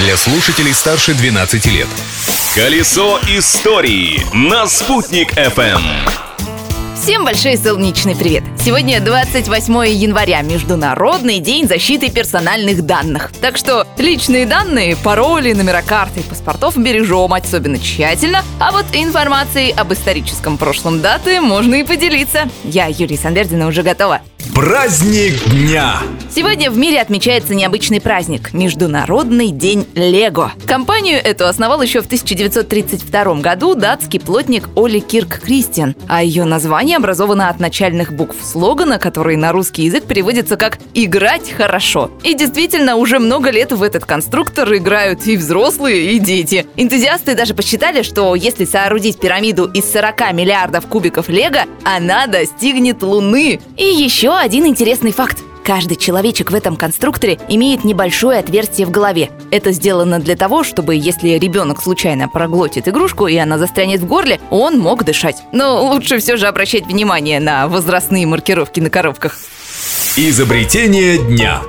для слушателей старше 12 лет. Колесо истории на «Спутник FM. Всем большой солнечный привет! Сегодня 28 января, Международный день защиты персональных данных. Так что личные данные, пароли, номера карты и паспортов бережем особенно тщательно, а вот информацией об историческом прошлом даты можно и поделиться. Я, Юлия Санвердина, уже готова. Праздник дня! Сегодня в мире отмечается необычный праздник – Международный день Лего. Компанию эту основал еще в 1932 году датский плотник Оли Кирк Кристиан, а ее название образовано от начальных букв слогана, который на русский язык переводится как «играть хорошо». И действительно, уже много лет в этот конструктор играют и взрослые, и дети. Энтузиасты даже посчитали, что если соорудить пирамиду из 40 миллиардов кубиков Лего, она достигнет Луны. И еще один интересный факт. Каждый человечек в этом конструкторе имеет небольшое отверстие в голове. Это сделано для того, чтобы если ребенок случайно проглотит игрушку и она застрянет в горле, он мог дышать. Но лучше все же обращать внимание на возрастные маркировки на коробках. Изобретение дня.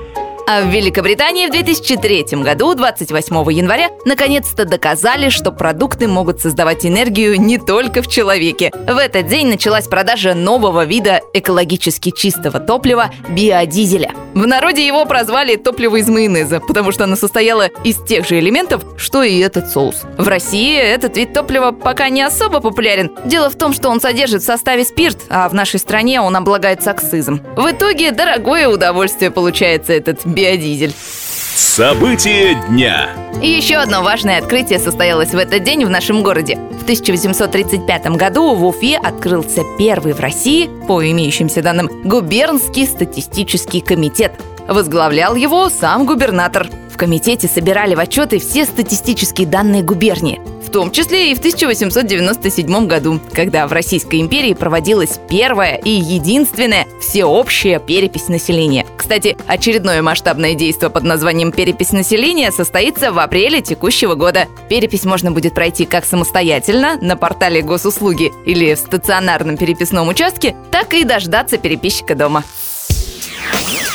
А в Великобритании в 2003 году, 28 января, наконец-то доказали, что продукты могут создавать энергию не только в человеке. В этот день началась продажа нового вида экологически чистого топлива – биодизеля. В народе его прозвали топливо из майонеза, потому что оно состояло из тех же элементов, что и этот соус. В России этот вид топлива пока не особо популярен. Дело в том, что он содержит в составе спирт, а в нашей стране он облагается акцизом. В итоге дорогое удовольствие получается этот биодизель. События дня. И еще одно важное открытие состоялось в этот день в нашем городе. В 1835 году в Уфе открылся первый в России, по имеющимся данным, губернский статистический комитет. Возглавлял его сам губернатор. В комитете собирали в отчеты все статистические данные губернии в том числе и в 1897 году, когда в Российской империи проводилась первая и единственная всеобщая перепись населения. Кстати, очередное масштабное действие под названием «Перепись населения» состоится в апреле текущего года. Перепись можно будет пройти как самостоятельно на портале госуслуги или в стационарном переписном участке, так и дождаться переписчика дома.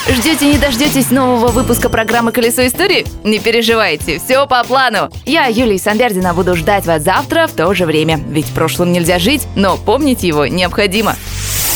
Ждете не дождетесь нового выпуска программы «Колесо истории»? Не переживайте, все по плану. Я, Юлия Санбердина, буду ждать вас завтра в то же время. Ведь в прошлом нельзя жить, но помнить его необходимо.